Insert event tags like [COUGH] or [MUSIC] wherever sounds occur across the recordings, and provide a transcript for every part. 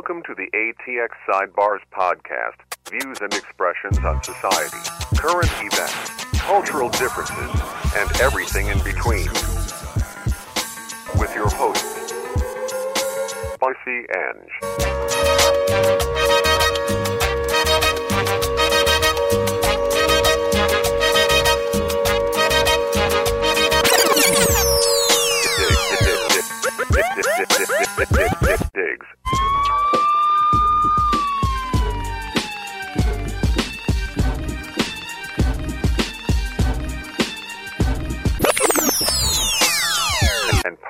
Welcome to the ATX Sidebars podcast. Views and expressions on society, current events, cultural differences, and everything in between. With your host, Spicy Ange. Diggs.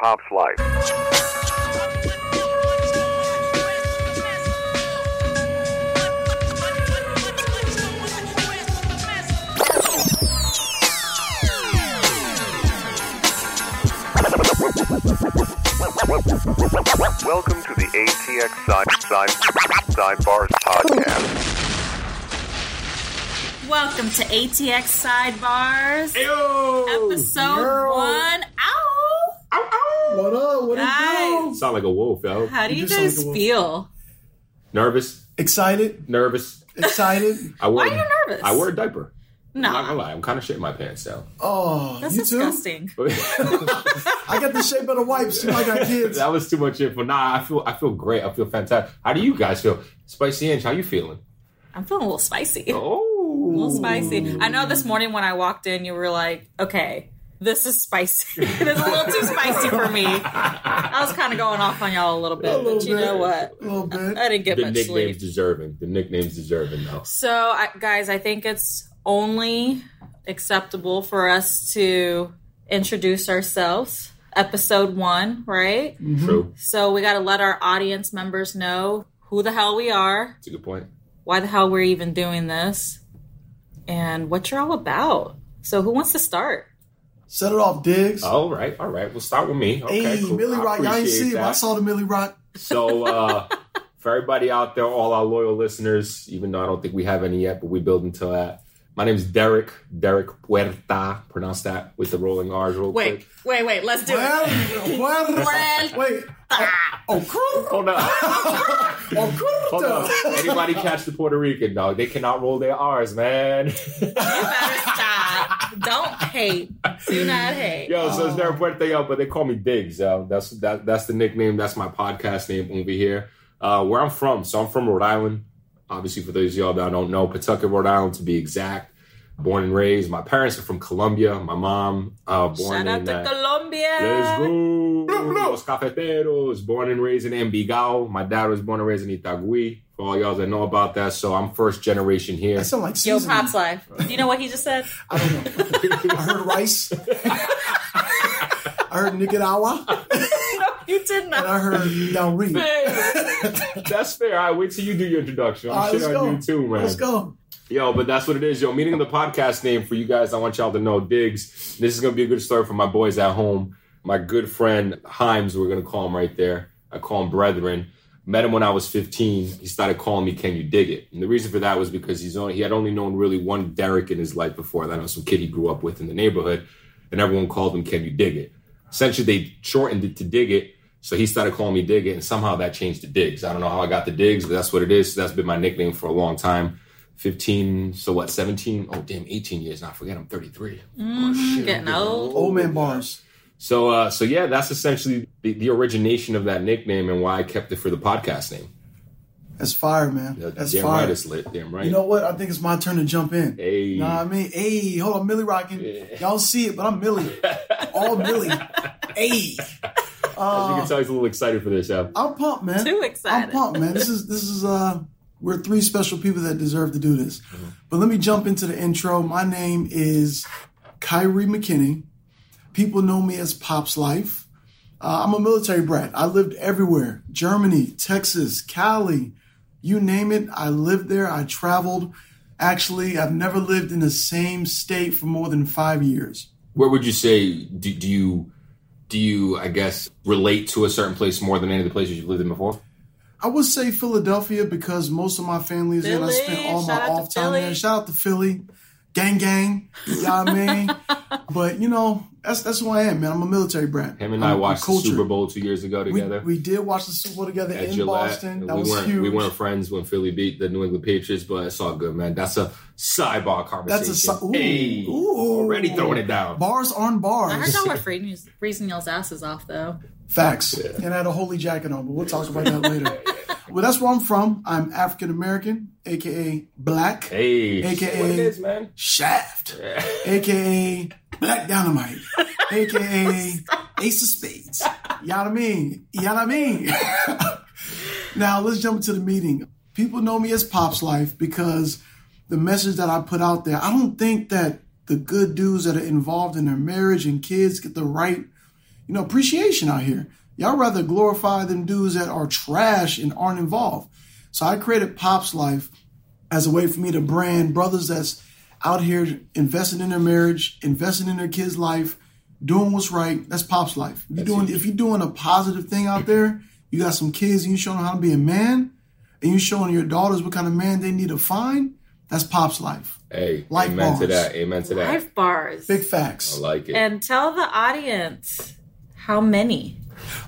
And Pop's life. Welcome to the ATX Side Side Sidebars podcast. Welcome to ATX Sidebars, Yo! episode Yo. one. Ow! What up? What it Guys. do? Sound like a wolf, yo. How do you, You guys like feel? Nervous, Excited? nervous. Excited? I wear, Why are you nervous? I wear a diaper. I'm not No, gonna lie, I'm kind of shitting my pants now. Oh, that's you too? disgusting. [LAUGHS] I got the shape of the wipes. too. I got kids. that was too much info. Nah, I feel I feel great. I feel fantastic. How do you guys feel? Spicy Ange, how you feeling? I'm feeling a little spicy. Oh, A little spicy. I know this morning when I walked in, you were like, okay, this is spicy. [LAUGHS] it is a little too spicy for me. I was kind of going off on y'all a little bit, A little but you bit. know what? A little bit. I didn't get The much nickname's sleep. deserving. The nickname's deserving though. So, I, guys, I think it's only acceptable for us to introduce ourselves. Episode one, right? Mm-hmm. True. So, we got to let our audience members know who the hell we are, It's a good point. why the hell we're even doing this, and what you're all about. So, who wants to start? Set it off, Diggs. All right, all right. We'll start with me. Okay, hey, cool. Millie I Rock. Y'all ain't appreciate see it. I saw the Millie Rock. So, uh, [LAUGHS] for everybody out there, all our loyal listeners, even though I don't think we have any yet, but we build into that. My name is Derek, Derek Puerta. Pronounce that with the rolling R's real Wait, quick. wait, wait. Let's do Well, it. well, Well. wait. Oh, crew. Hold on. Oh, Hold on. Anybody catch the Puerto Rican, dog? They cannot roll their R's, man. You better stop. Don't hate. Do not hate. Yo, so it's Derek Puerta, yo, but they call me Diggs. Yo. That's that, that's the nickname. That's my podcast name over here. Uh, where I'm from. So I'm from Rhode Island. Obviously, for those of y'all that don't know, Pawtucket, Rhode Island, to be exact. Born and raised. My parents are from Colombia. My mom, uh, born Shout out in to uh, Colombia. Let's go. Los Cafeteros. Born and raised in Envigao. My dad was born and raised in Itagüí. For all y'all that know about that. So I'm first generation here. That sound like Yo. Pop's life. Do you know what he just said? I don't know. I heard rice. I heard Nicaragua. no, you did And not. I heard Del Reed. That's fair. All right, wait till you do your introduction. I'm right, shit let's on go. you too, man. Let's go. Yo, but that's what it is, yo. Meaning the podcast name for you guys, I want y'all to know Diggs. This is gonna be a good story for my boys at home. My good friend Himes, we're gonna call him right there. I call him Brethren. Met him when I was 15. He started calling me Can You Dig It? And the reason for that was because he's only he had only known really one Derek in his life before that. was some kid he grew up with in the neighborhood, and everyone called him Can You Dig It? Essentially, they shortened it to Dig It. So he started calling me Dig It, and somehow that changed to Diggs. I don't know how I got the Diggs, but that's what it is. That's been my nickname for a long time. 15, so what, 17? Oh, damn, 18 years now. I forget I'm 33. oh, mm-hmm, shit. Getting old. Old man bars. So, uh, so yeah, that's essentially the, the origination of that nickname and why I kept it for the podcast name. That's fire, man. Yeah, That's damn fire. right, it's lit. Damn right. You know what? I think it's my turn to jump in. Hey. You know what I mean? Hey, hold on, Millie rocking. Yeah. Y'all see it, but I'm Millie. [LAUGHS] All Millie. Hey. As you Uh, can tell, he's a little excited for this. Yeah. I'm pumped, man. Too excited. I'm excited. pumped, man. This is this is uh we're three special people that deserve to do this. Mm-hmm. But let me jump into the intro. My name is Kyrie McKinney. People know me as Pop's Life. Uh, I'm a military brat. I lived everywhere Germany, Texas, Cali, you name it. I lived there. I traveled. Actually, I've never lived in the same state for more than five years. Where would you say, do, do you, do you, I guess, relate to a certain place more than any of the places you've lived in before? I would say Philadelphia because most of my family is there. I Philly. spent all my Shout out to off time there. Shout out to Philly. Gang gang. You know what I mean? [LAUGHS] but you know, that's that's who I am, man. I'm a military brat. Him and I'm- I watched the cultured. Super Bowl two years ago together. we did watch the Super Bowl together at in Gillette. Boston. That we was weren't huge. we weren't friends when Philly beat the New England Patriots, but it's all good, man. That's a sidebar conversation. That's a si- ooh, hey, ooh. already throwing it down. Bars on bars. I heard y'all were freezing, freezing y'all's asses off though. Facts. And I had a holy jacket on, but we'll talk about that later. [LAUGHS] well, that's where I'm from. I'm African American, aka black, Hey, AKA what it is, man. shaft, aka black dynamite, [LAUGHS] aka ace of spades. You know what I mean? You know what I mean? [LAUGHS] now let's jump into the meeting. People know me as Pops Life because the message that I put out there, I don't think that the good dudes that are involved in their marriage and kids get the right, you know, appreciation out here. Y'all rather glorify them dudes that are trash and aren't involved. So I created Pops Life as a way for me to brand brothers that's out here investing in their marriage, investing in their kids' life, doing what's right. That's Pops Life. If you're doing if you're doing a positive thing out there, you got some kids and you showing them how to be a man, and you showing your daughters what kind of man they need to find. That's Pops Life. Hey, Life amen to that. Amen to that. Life bars. Big facts. I like it. And tell the audience how many.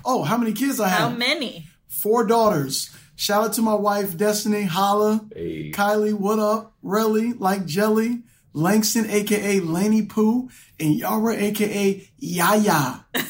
Oh, how many kids I have? How many? Four daughters. Shout out to my wife, Destiny, Holla, Hey. Kylie, what up? Relly, like Jelly, Langston, aka Laney Pooh, and Yara, aka Yaya. [LAUGHS]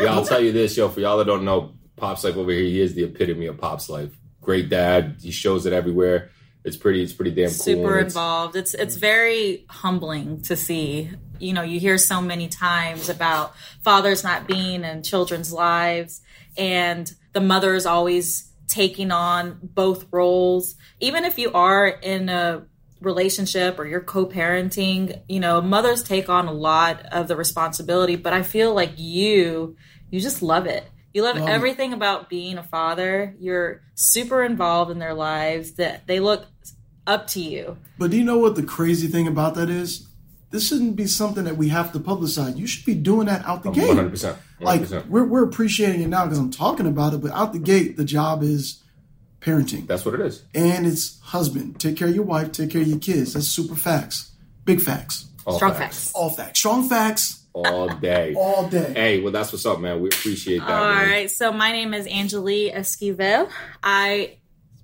Yeah, I'll tell you this, yo. For y'all that don't know, Pop's life over here, he is the epitome of Pop's life. Great dad. He shows it everywhere. It's pretty. It's pretty damn cool. super and it's- involved. It's it's very humbling to see. You know, you hear so many times about fathers not being in children's lives, and the mother is always taking on both roles. Even if you are in a relationship or you're co-parenting, you know, mothers take on a lot of the responsibility. But I feel like you, you just love it. You love it. everything about being a father. You're super involved in their lives. That they look up to you. But do you know what the crazy thing about that is? This shouldn't be something that we have to publicize. You should be doing that out the oh, gate. 100%. 100%. Like we're we're appreciating it now because I'm talking about it, but out the gate, the job is parenting. That's what it is. and it's husband. Take care of your wife, take care of your kids. That's super facts. Big facts. All Strong facts. All facts. Strong facts All day. [LAUGHS] all day. Hey, well, that's what's up, man. We appreciate that. All man. right. So my name is Angelique Esquivel. I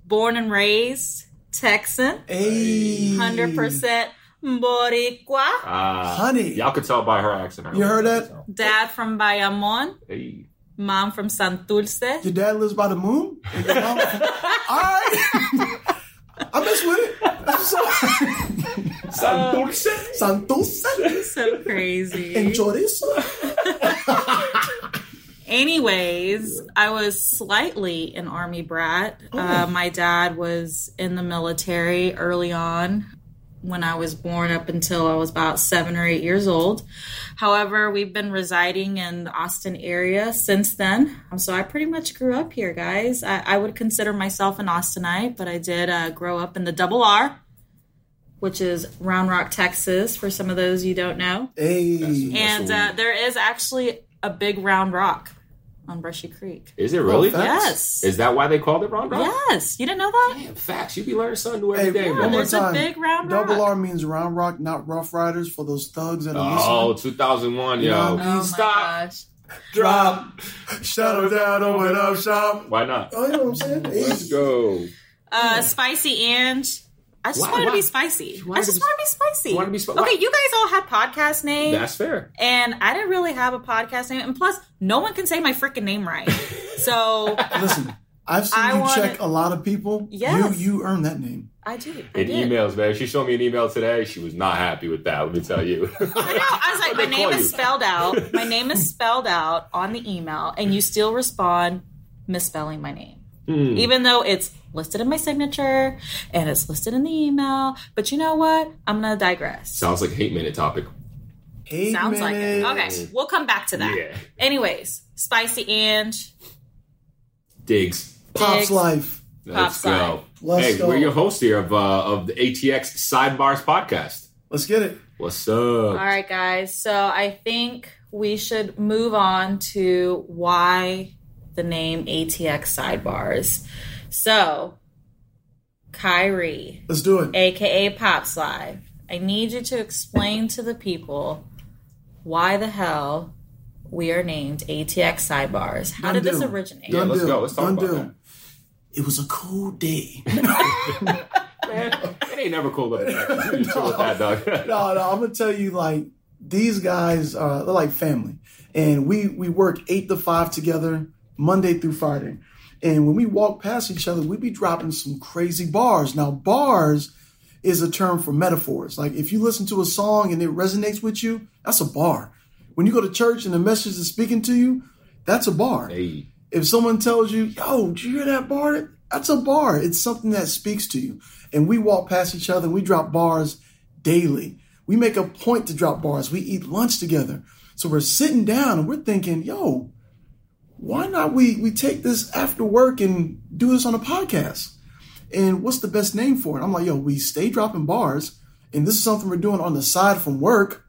born and raised Texan, Hey. hundred percent Boricua. Ah, Honey. Y'all could tell by her accent. You heard that? So, Dad from Bayamon. Hey. Mom from Santurce. Your dad lives by the moon? all right. I mess with it. I'm sorry. Santurce. Santos So crazy. and chorizo. Anyways, I was slightly an army brat. Uh, my dad was in the military early on when I was born up until I was about seven or eight years old. However, we've been residing in the Austin area since then. Um, So I pretty much grew up here, guys. I, I would consider myself an Austinite, but I did uh, grow up in the double R, which is Round Rock, Texas, for some of those you don't know. Hey. And uh, there is actually a big round rock on Brushy Creek. Is it really? Oh. Yes. Is that why they called it Round Rock? Yes. You didn't know that? Damn, facts. You be learning something new every Hey, day, one man. more there's a big round Double rock. R means round rock, not rough riders for those thugs that are Oh, listening. 2001, You know yo. what I mean? Oh my Stop. gosh. Drop. Shut her down, open up shop. Why not? Oh, you know what I'm saying? Let's go. Uh, Spicy Ange. I just Why- want to be spicy. I just be- want to be spicy. wanna be spi- okay, you guys all had podcast names. That's fair. and I didn't really have a podcast name. And plus, no one can say my freaking name right. [LAUGHS] So Listen, I've seen I you wanna- check a lot of people. Yes. You you earned that name. I do. I In did. emails, man. She showed me an email today. She was not happy with that. Let me tell you. I know. I was like, [LAUGHS] my name is you? spelled out. My name is [LAUGHS] spelled out on the email, and you still respond misspelling my name. Hmm. Even though it's listed in my signature and it's listed in the email. But you know what? I'm going to digress. Sounds like a hate minute topic. Eight Sounds like it. Okay, we'll come back to that. Yeah. Anyways, Spicy and Diggs. Pops Diggs. life. Let's Pops go. side. Let's hey, go. we're your host here of uh, of the ATX Sidebars podcast. Let's get it. What's up? All right, guys. So I think we should move on to why the name ATX Sidebars. So, Kyrie, Let's do it. aka Pops Life, I need you to explain to the people why the hell we are named ATX Sidebars. How Done did this originate? Yeah, let's go. Let's talk Done about deal. that. It was a cool day. [LAUGHS] Man, it ain't never cool up. [LAUGHS] You just chill with that, dog. [LAUGHS] no, no, I'm gonna tell you, like these guys are they're like family, and we we work eight to five together, Monday through Friday. And when we walk past each other, we be dropping some crazy bars. Now, bars is a term for metaphors. Like if you listen to a song and it resonates with you, that's a bar. When you go to church and the message is speaking to you, that's a bar. Hey, If someone tells you, yo, did you hear that bar? That's a bar. It's something that speaks to you. And we walk past each other and we drop bars daily. We make a point to drop bars. We eat lunch together. So we're sitting down and we're thinking, yo, why not we we take this after work and do this on a podcast? And what's the best name for it? I'm like, yo, we stay dropping bars, and this is something we're doing on the side from work.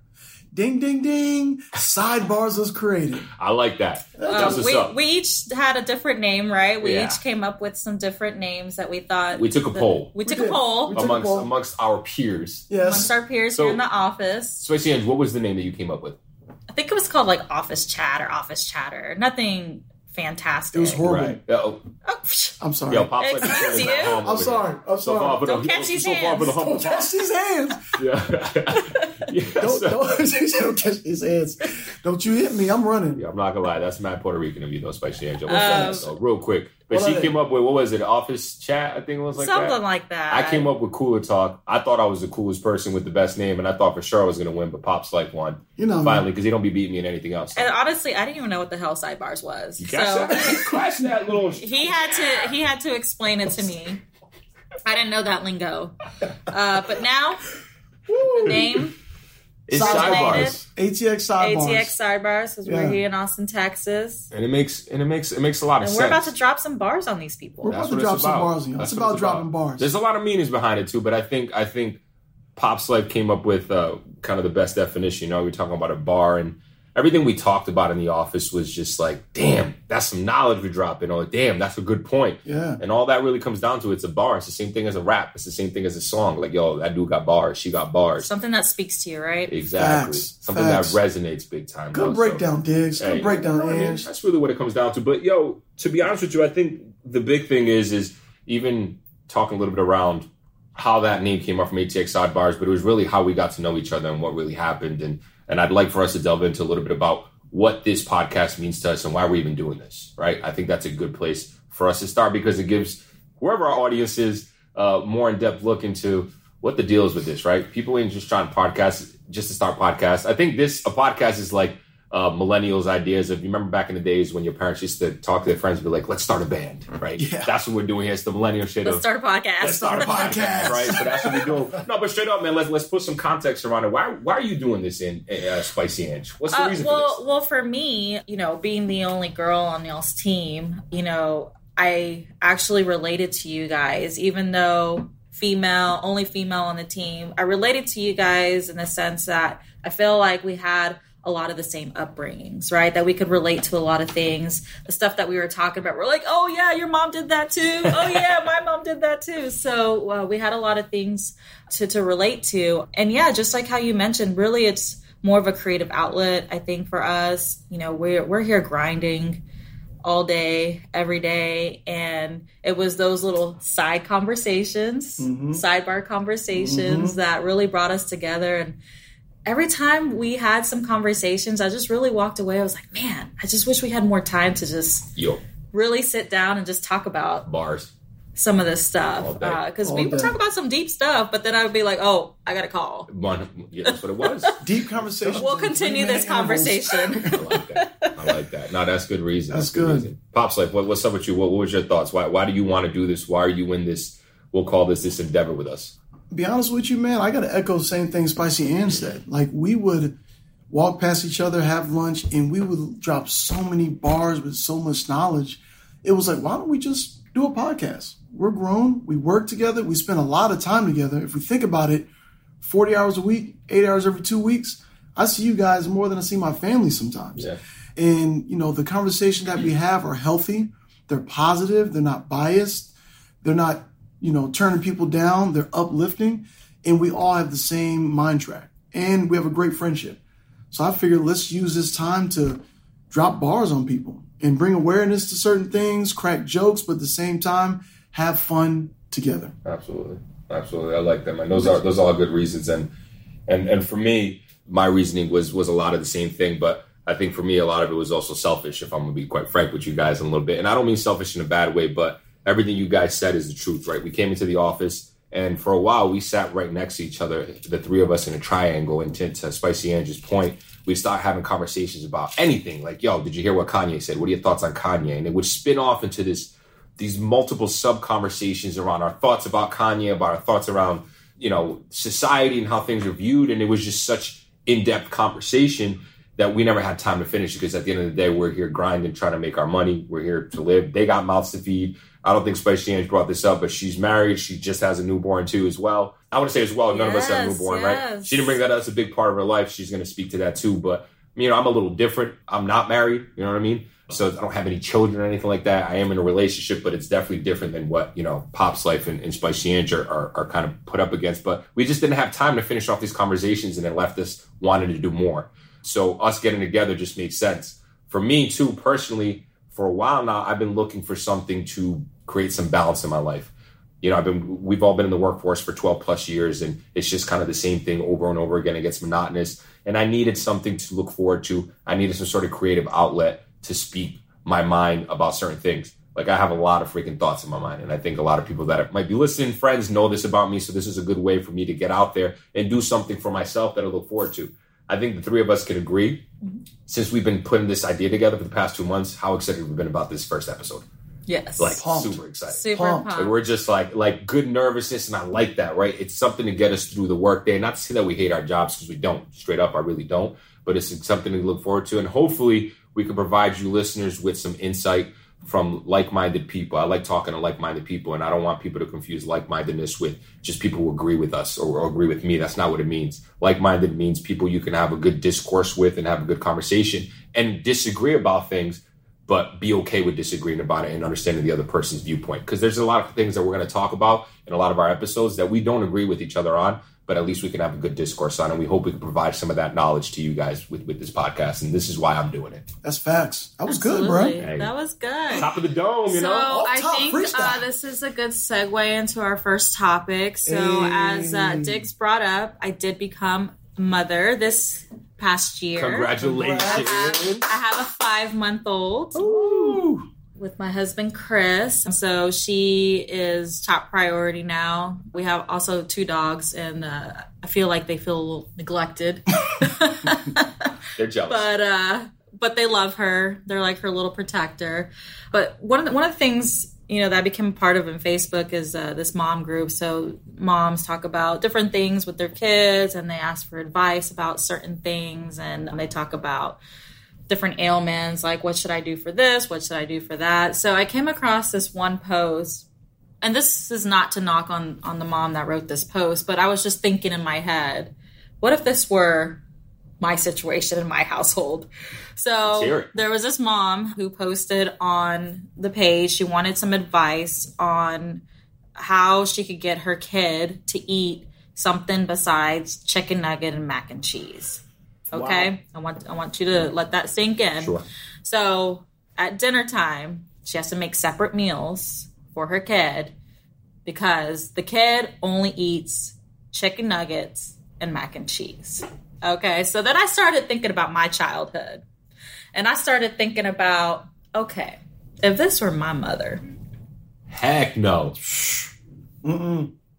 Ding, ding, ding. Sidebars was created. I like that. Um, That's we, up. we each had a different name, right? We Yeah. each came up with some different names that we thought. We took a that- poll. We took did. a poll We took a amongst poll. amongst our peers. Yes, amongst our peers So- here in the office. Spicy Ange, what was the name that you came up with? I think it was called like Office Chat or Office Chatter. Nothing fantastic. It was horrible. Right. Oh. I'm sorry. yo, Pops like Excuse he's you? at home I'm sorry. here. I'm So far Don't catch these so far for the hands. Don't catch these hands. [LAUGHS] Yeah. [LAUGHS] yeah. Don't, so- don't, [LAUGHS] don't catch these hands. Don't you hit me. I'm running. Yeah, I'm not gonna lie, that's mad Puerto Rican of you, though, Spicy Angel. Um, so real quick, but she came they? up with what was it? Office chat, I think it was like Something that. like that. I came up with Cooler Talk. I thought I was the coolest person with the best name, and I thought for sure I was gonna win, but Pops Life won You know, finally because he don't be beating me in anything else. And honestly, I didn't even know what the hell sidebars was. You So catch that? Little. [LAUGHS] he had to he had to explain it to me. I didn't know that lingo. Uh, but now the name It's Sidebars. sidebars, ATX sidebars. ATX Sidebars because Yeah. we're here in Austin, Texas. and it makes and it makes it makes a lot of And sense. we're about to drop some bars on these people. We're about to drop it's some about. bars on you. That's It's about dropping bars. There's a lot of meanings behind it too, but I think I think Pop's Life came up with uh, kind of the best definition. You know, we are talking about a bar and everything we talked about in the office was just like, damn, that's some knowledge we dropping. Or damn, that's a good point. Yeah. And all that really comes down to it's a bar. It's the same thing as a rap. It's the same thing as a song. Like, yo, that dude got bars. She got bars. Something that speaks to you, right? exactly. Facts. Something Facts. that resonates big time. Good though, so- breakdown, Diggs. Good Hey, breakdown, you know what I mean? That's really what it comes down to. But yo, to be honest with you, I think the big thing is is even talking a little bit around how that name came up from ATX Sidebars, but it was really how we got to know each other and what really happened. And and I'd like for us to delve into a little bit about what this podcast means to us and why we're even doing this. Right? I think that's a good place for us to start because it gives whoever our audience is uh, more in depth look into what the deal is with this. Right? People ain't just trying to podcast just to start podcasts. I think this a podcast is like uh, millennials' ideas of you remember back in the days when your parents used to talk to their friends and be like, let's start a band, right? Yeah. That's what we're doing here. It's the millennial shit Let's of start a podcast. Let's start a podcast. [LAUGHS] right? So that's what we do. No, but straight up, man, let's let's put some context around it. Why why are you doing this in uh, Spicy Ange? What's the Uh, reason well, for well, for me, you know, being the only girl on y'all's team, you know, I actually related to you guys, even though female, only female on the team. I related to you guys in the sense that I feel like we had a lot of the same upbringings, right? That we could relate to a lot of things. The stuff that we were talking about, we're like, oh yeah, your mom did that too. Oh yeah, [LAUGHS] my mom did that too. So uh, we had a lot of things to, to relate to. And yeah, just like how you mentioned, really it's more of a creative outlet, I think, for us. You know, we're, we're here grinding all day, every day. And it was those little side conversations, sidebar conversations that really brought us together. And every time we had some conversations, I just really walked away. I was like, man, I just wish we had more time to just? Yo, really sit down and just talk about bars. some of this stuff. Because uh, All we would talk about some deep stuff, but then I would be like, oh, I got a call. One, yeah, that's what it was. [LAUGHS] Deep conversation. We'll continue this conversation. [LAUGHS] I like that. I like that. No, that's good reason. That's good. reason. Pops, like, what, what's up with you? What, what was your thoughts? Why why do you want to do this? Why are you in this? We'll call this this endeavor with us. Be honest with you, man, I got to echo the same thing Spicy Ann said. Like, we would walk past each other, have lunch, and we would drop so many bars with so much knowledge. It was like, why don't we just do a podcast? We're grown, we work together, we spend a lot of time together. If we think about it, 40 hours a week, eight hours every two weeks, I see you guys more than I see my family sometimes. Yeah. And, you know, the conversations that we have are healthy, they're positive, they're not biased, they're not, you know, turning people down, they're uplifting. and we all have the same mind track and we have a great friendship. So I figured let's use this time to drop bars on people and bring awareness to certain things, crack jokes, but at the same time have fun together. Absolutely, absolutely. I like them, and those are those are all good reasons. And and and for me, my reasoning was was a lot of the same thing, but I think for me, a lot of it was also selfish. If I'm gonna be quite frank with you guys, in a little bit, and I don't mean selfish in a bad way, but everything you guys said is the truth, right? We came into the office. And for a while, we sat right next to each other, the three of us in a triangle. And to, to Spicy Andrew's point, we start having conversations about anything. Like, yo, did you hear what Kanye said? What are your thoughts on Kanye? And it would spin off into this these multiple sub conversations around our thoughts about Kanye, about our thoughts around you know society and how things are viewed. And it was just such in depth conversation that we never had time to finish because at the end of the day, we're here grinding, trying to make our money. We're here to live. They got mouths to feed. I don't think Spicy Ange brought this up, but she's married. She just has a newborn too, as well. I want to say as well, none of us have a newborn, yes. right? She didn't bring that up. It's a big part of her life. She's going to speak to that too. But you know, I'm a little different. I'm not married. You know what I mean? So I don't have any children or anything like that. I am in a relationship, but it's definitely different than what you know Pop's life and, and Spicy Ange are, are, are kind of put up against. But we just didn't have time to finish off these conversations, and it left us wanting to do more. So us getting together just made sense for me too personally. For a while now, I've been looking for something to create some balance in my life. You know, I've been we've all been in the workforce for 12 plus years and it's just kind of the same thing over and over again. It gets monotonous. And I needed something to look forward to. I needed some sort of creative outlet to speak my mind about certain things. Like I have a lot of freaking thoughts in my mind. And I think a lot of people that might be listening, friends know this about me. So this is a good way for me to get out there and do something for myself that I look forward to. I think the three of us could agree, mm-hmm. since we've been putting this idea together for the past two months, how excited we've been about this first episode. Yes. Like Pumped. super excited. super pumped. pumped. Like, we're just like like good nervousness, and I like that. Right? It's something to get us through the workday. Not to say that we hate our jobs because we don't. Straight up, I really don't. But it's something to look forward to, and hopefully, we can provide you listeners with some insight from like-minded people. I like talking to like-minded people, and I don't want people to confuse like-mindedness with just people who agree with us or, or agree with me. That's not what it means. Like-minded means people you can have a good discourse with and have a good conversation and disagree about things but be okay with disagreeing about it and understanding the other person's viewpoint. Because there's a lot of things that we're going to talk about in a lot of our episodes that we don't agree with each other on, but at least we can have a good discourse on. And we hope we can provide some of that knowledge to you guys with, with this podcast. And this is why I'm doing it. That's facts. That was Absolutely. good, bro. Hey. That was good. Top of the dome, you so know? Off I top, think uh, this is a good segue into our first topic. So as uh, Hey. Diggs brought up, I did become mother this past year. Congratulations. I have a five month old Ooh. With my husband Chris. So she is top priority now. We have also two dogs, and uh, I feel like they feel a little neglected. [LAUGHS] They're jealous. but uh but they love her they're like her little protector but one of the, one of the things you know that I became part of in facebook is uh, this mom group so moms talk about different things with their kids and they ask for advice about certain things and they talk about different ailments like what should i do for this what should i do for that so i came across this one post and this is not to knock on on the mom that wrote this post but i was just thinking in my head what if this were my situation in my household. So there was this mom who posted on the page. She wanted some advice on how she could get her kid to eat something besides chicken nugget and mac and cheese. Okay, I want I want you to let that sink in. Sure. So at dinner time, she has to make separate meals for her kid because the kid only eats chicken nuggets and mac and cheese. Okay, so then I started thinking about my childhood. And I started thinking about, okay, if this were my mother Heck no.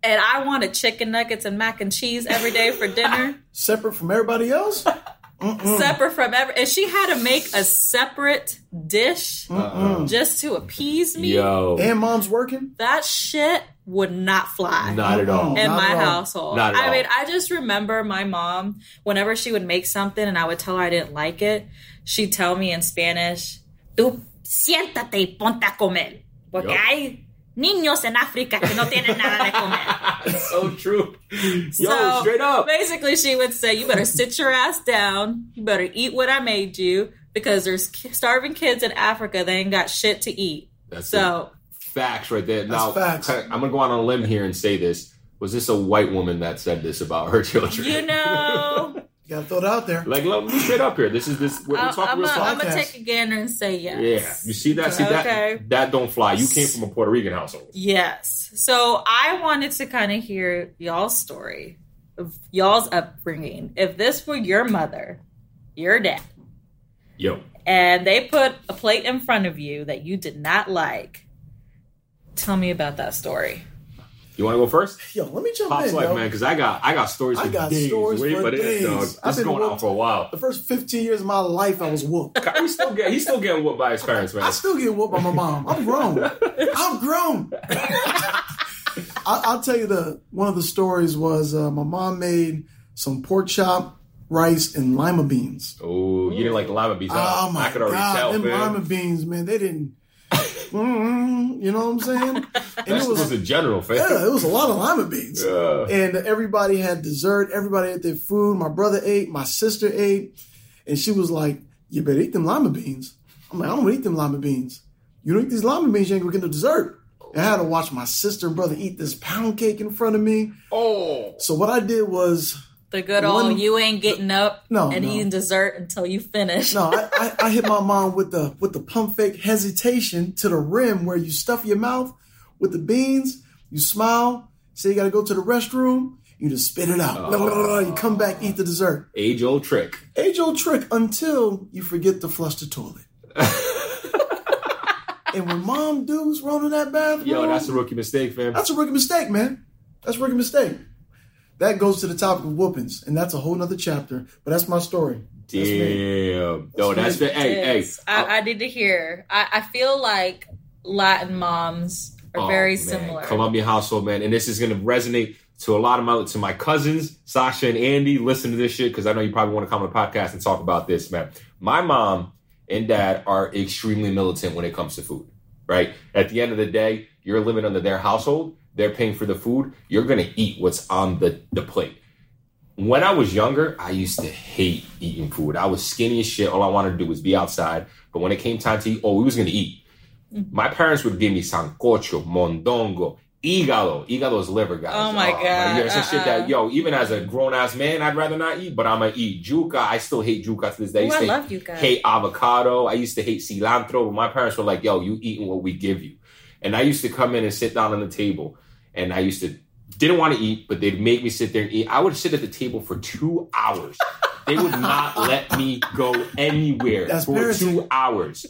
And I wanted chicken nuggets and mac and cheese every day for dinner, [LAUGHS] Separate from everybody else? separate from every, and she had to make a separate dish just to appease me, Yo. And mom's working? that shit would not fly. Not at all. Mm-mm. in Not my all. household. Not at I mean. I just remember my mom, whenever she would make something and I would tell her I didn't like it, she'd tell me in Spanish, Tú siéntate y ponte a comer. Porque Yup. hay niños en África que no tienen nada de comer. [LAUGHS] so true. Yo, So, straight up. Basically, she would say, You better sit your ass down. You better eat what I made you because there's starving kids in Africa. They ain't got shit to eat. That's so, Facts right there. now, facts. I'm going to go out on a limb here and say this. was this a white woman that said this about her [LAUGHS] children? You know, You gotta throw it out there. like let me straight up here. This is this. What We're, we're I'm talking real gonna take a gander and say yes. Yeah, you see that? See Okay. that? That don't fly. You came from a Puerto Rican household. Yes. So I wanted to kind of hear y'all's story of y'all's upbringing. If this were your mother, your dad, Yo, and they put a plate in front of you that you did not like, tell me about that story. You want to go first? Yo, let me jump Pops in, like yo. man, because I got I got stories. I got days. stories Wait, for but it- days. dog, I've This is been going on for a while. The first 15 years of my life, I was whooped. [LAUGHS] He's still getting he's still getting whooped by his parents, man. I still get whooped by my mom. I'm grown. I'm grown. [LAUGHS] I, I'll tell you the one of the stories was uh, my mom made some pork chop, rice, and lima beans. Oh, you didn't like the lima beans? huh? Oh my I could already god, tell, them man. lima beans, man, they didn't. Mm, you know what I'm saying? And That's it was just a general fan. yeah, it was a lot of lima beans. Yeah. And everybody had dessert. Everybody ate their food. My brother ate. My sister ate. And she was like, "You better eat them lima beans." I'm like, "I don't eat them lima beans. You don't eat these lima beans, you ain't gonna get no dessert." And I had to watch my sister and brother eat this pound cake in front of me. Oh, So what I did was, The good old One- you ain't getting up No, and no. eating dessert until you finish. no, I, I, I hit my [LAUGHS] mom with the with the pump fake hesitation to the rim, where you stuff your mouth with the beans, you smile, say you got to go to the restroom, you just spit it out. Oh. You come back, eat the dessert. age old trick. age old trick until you forget to flush the toilet. [LAUGHS] and when mom dudes run in that bathroom, Yo, that's a rookie mistake, fam. that's a rookie mistake, man. That's a rookie mistake. That goes to the topic of whoopings, and that's a whole nother chapter. But that's my story. That's me. Damn. No, that's the hey, hey. Yes. I, I need to hear. I, I feel like Latin moms are Oh, very man. similar. Colombian household, man, and this is gonna resonate to a lot of my to my cousins, Sasha and Andy. Listen to this shit because I know you probably want to come on the podcast and talk about this, man. My mom and dad are extremely militant when it comes to food. Right? At the end of the day, you're living under their household. They're paying for the food. You're gonna eat what's on the the plate. When I was younger, I used to hate eating food. I was skinny as shit. All I wanted to do was be outside. But when it came time to eat, oh, we was gonna eat. Mm-hmm. My parents would give me sancocho, mondongo, hígado. Hígado is liver, guys. Oh my oh, like, God, yeah, some shit uh-uh. that, yo, even as a grown ass man, I'd rather not eat, but I'm gonna eat yuca. I still hate yuca to this day. Ooh, I to love you guys. hate avocado. I used to hate cilantro, but my parents were like, yo, you eating what we give you. And I used to come in and sit down on the table, and I used to didn't want to eat, but they'd make me sit there and eat. I would sit at the table for two hours. They would not let me go anywhere That's for two hours.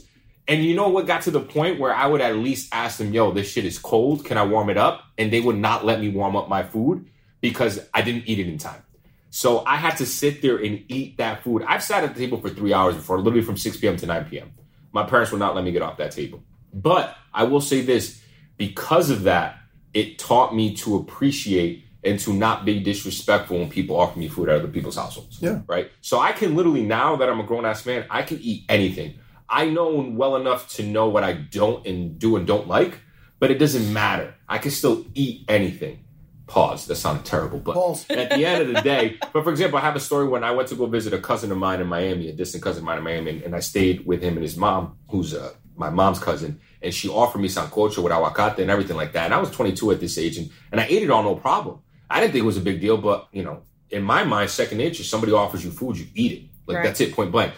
And you know what got to the point where I would at least ask them, yo, this shit is cold. Can I warm it up? And they would not let me warm up my food because I didn't eat it in time. So I had to sit there and eat that food. I've sat at the table for three hours before, literally from 6 p.m. to 9 p.m. My parents would not let me get off that table. But I will say this because of that, it taught me to appreciate and to not be disrespectful when people offer me food out of the people's households. Yeah. Right. So I can literally, now that I'm a grown ass man, I can eat anything. I know well enough to know what I don't and do and don't like, but it doesn't matter. I can still eat anything. Pause. That sounded terrible, but Pause. at the end of the day, but for example, I have a story when I went to go visit a cousin of mine in Miami, a distant cousin of mine in Miami, and, and I stayed with him and his mom, who's uh, my mom's cousin, and she offered me sancocho with aguacate and everything like that. And I was 22 at this age, and, and I ate it all no problem. I didn't think it was a big deal, but you know, in my mind, second nature, somebody offers you food, you eat it. Like Right. that's it, point blank.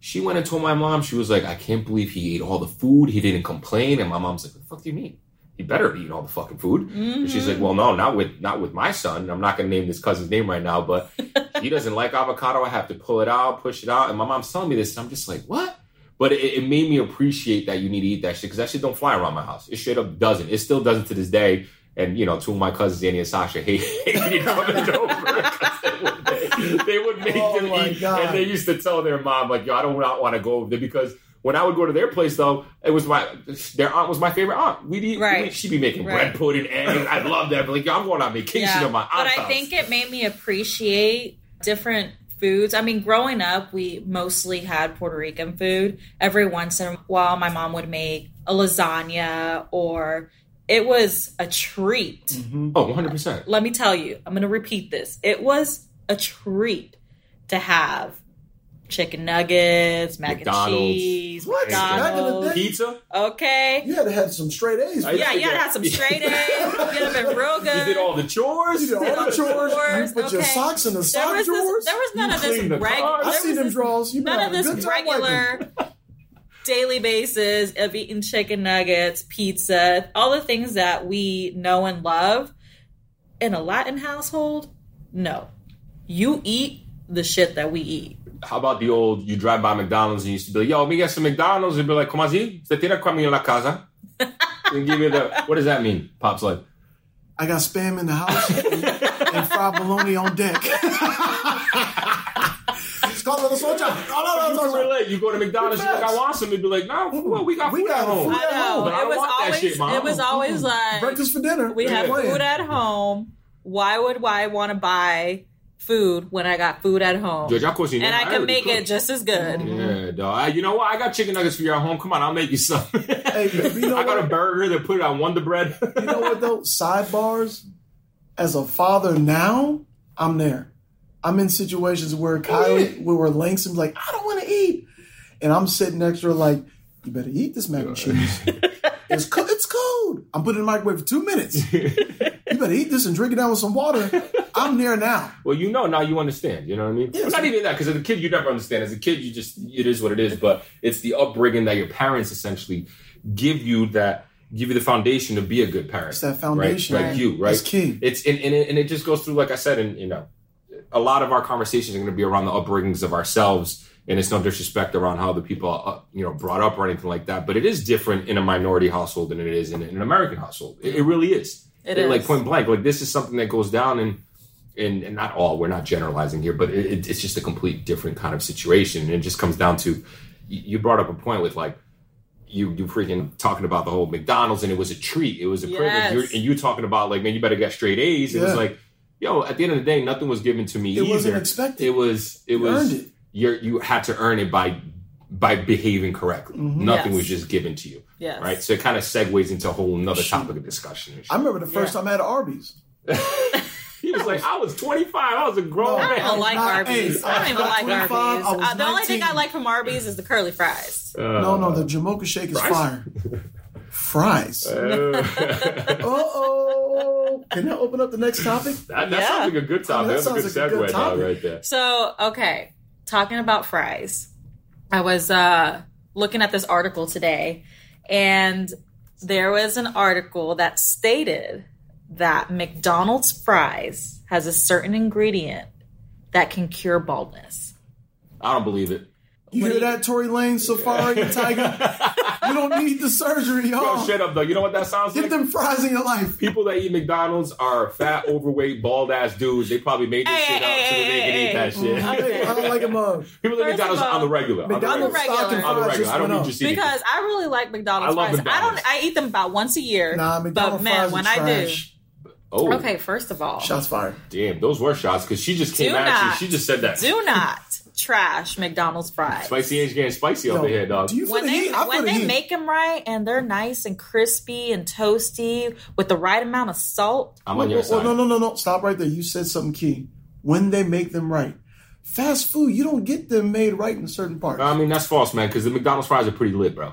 She went and told my mom, she was like, I can't believe he ate all the food. He didn't complain. And my mom's like, what the fuck do you mean? He better have eaten all the fucking food. And she's like, mm. well, no, not with not with my son. I'm not gonna name this cousin's name right now, but [LAUGHS] he doesn't like avocado. I have to pull it out, push it out. And my mom's telling me this, and I'm just like, what? But it, it made me appreciate that you need to eat that shit because that shit don't fly around my house. It straight up doesn't. It still doesn't to this day. And you know, two of my cousins, Annie and Sasha, hate [LAUGHS] hated coming over 'cause they would, they would make Oh them eat, God. and they used to tell their mom like, "Yo, I do not not want to go over there because." When I would go to their place, though, it was my their aunt was my favorite aunt. We'd eat, Right. she'd be making Right. bread pudding, eggs. I love that. But like, yo, I'm going on vacation Yeah, at my aunt's but I house. think it made me appreciate different foods. I mean, growing up, we mostly had Puerto Rican food. Every once in a while, my mom would make a lasagna, or it was a treat. Mm-hmm. oh, 100 percent. Let me tell you, I'm going to repeat this. It was a treat to have chicken nuggets, mac McDonald's. and cheese, What? Back in the McDonald's. day? Pizza. Okay. You had to have some straight A's. I- Yeah, you had to have some straight A's. [LAUGHS] You gotta been real good. You did all the chores. You did all the chores. Chores, You put your okay. socks in the there sock was, drawers. this, there was none You of this regular. cars. I see them draws. You none of this regular daily basis of eating chicken nuggets, pizza, all the things that we know and love in a Latin household. No, you eat the shit that we eat. How about the old? You drive by McDonald's and you used to be like, "Yo, let me get some McDonald's." And be like, "Como así? Se tiene comida en la casa?" [LAUGHS] and give me the. What does that mean? Pops Life, I got spam in the house and, and fried bologna on deck. [LAUGHS] Scala the soldier. Oh, you relate. You go to McDonald's, you're like, I want some. You'd be like, No, well, we got We food got at home. food I at know But I it don't was want that always shit, Mom. it was always like Breakfast for dinner. we have food at home. Why would I want to buy food when I got food at home? Yo, ya cociné. and I can make cooked. it just as good. Yeah, dog. I- You know what? I got chicken nuggets for you at home. Come on, I'll make you some. [LAUGHS] Hey, you know I got a burger that put it on Wonder Bread. You know what though? Sidebars. As a father now, I'm there. I'm in situations where Kylie, where we're Langston's like, I don't want to eat, and I'm sitting next to her like, you better eat this mac and cheese. [LAUGHS] It's co- it's cold. I'm putting it in the microwave for two minutes. [LAUGHS] You better eat this and drink it down with some water. I'm there now. Well, you know now you understand. You know what I mean? Yes. Well, not even that because as a kid you never understand. As a kid, you just it is what it is. But it's the upbringing that your parents essentially give you that give you the foundation to be a good parent. It's that foundation. right? Like Right. you, right? It's key. It's and, and, it, and it just goes through, like I said, and you know, a lot of our conversations are going to be around the upbringings of ourselves. And it's no disrespect around how the people are, uh, you know, brought up or anything like that. But it is different in a minority household than it is in, in an American household. It, it really is. It Like point blank. Like this is something that goes down in and, and not all we're not generalizing here but it, it- it's just a complete different kind of situation and it just comes down to you you brought up a point with like you you freaking talking about the whole mcdonald's and it was a treat it was a Yes. privilege You're, and you talking about like man you better get straight a's it was like yo at the end of the day nothing was given to me It either wasn't expected. it was it You was earned it. you're you had to earn it by by behaving correctly Mm-hmm. nothing Yes. was just given to you Yes. right so it kind of segues into a whole another topic of discussion. I remember the first Yeah. time I had Arby's. [LAUGHS] he was like i was 25 i was a grown No, I don't even like Arby's. I don't even like Arby's. Uh, the only thing I like from Arby's is the curly fries. no, no, the Jamocha shake is fire. Fries. [LAUGHS] Uh Uh, oh. Can I open up the next topic? that, that Yeah. sounds like a good topic. that That's a good sounds like a segue good dog, topic. right there. So, okay, talking about fries. I was uh, looking at this article today, and there was an article that stated that McDonald's fries has a certain ingredient that can cure baldness. I don't believe it. You What hear do that, Tory Lane, Safaree, and Tyga? you don't need the surgery, y'all. shut up, though. You know what that sounds Get like? them fries in your life. People that eat McDonald's are fat, [LAUGHS] overweight, bald ass dudes. They probably made this Hey, shit up hey, so that they hey, can hey, eat that hey. shit. Okay. I don't like them. Uh, People that eat First McDonald's all, on the regular. On the McDonald's regular. regular. On the regular. I don't need up. to see Because I really like McDonald's I love fries. I don't. I eat them about once a year. Nah, McDonald's but man, fries when are I trash. Oh, okay. First of all, Shots fired. damn, those were shots because she just came Do at not. you. She just said that. do not trash McDonald's fries. Spicy ain't getting spicy Yo, over here, dog. Do you when the they heat? I when they heat. make them right and they're nice and crispy and toasty with the right amount of salt. I'm Well, on your well, well, side. no, no, no, no. Stop right there. You said something key. When they make them right. Fast food, you don't get them made right in certain parts. I mean, that's false, man, because the McDonald's fries are pretty lit, bro.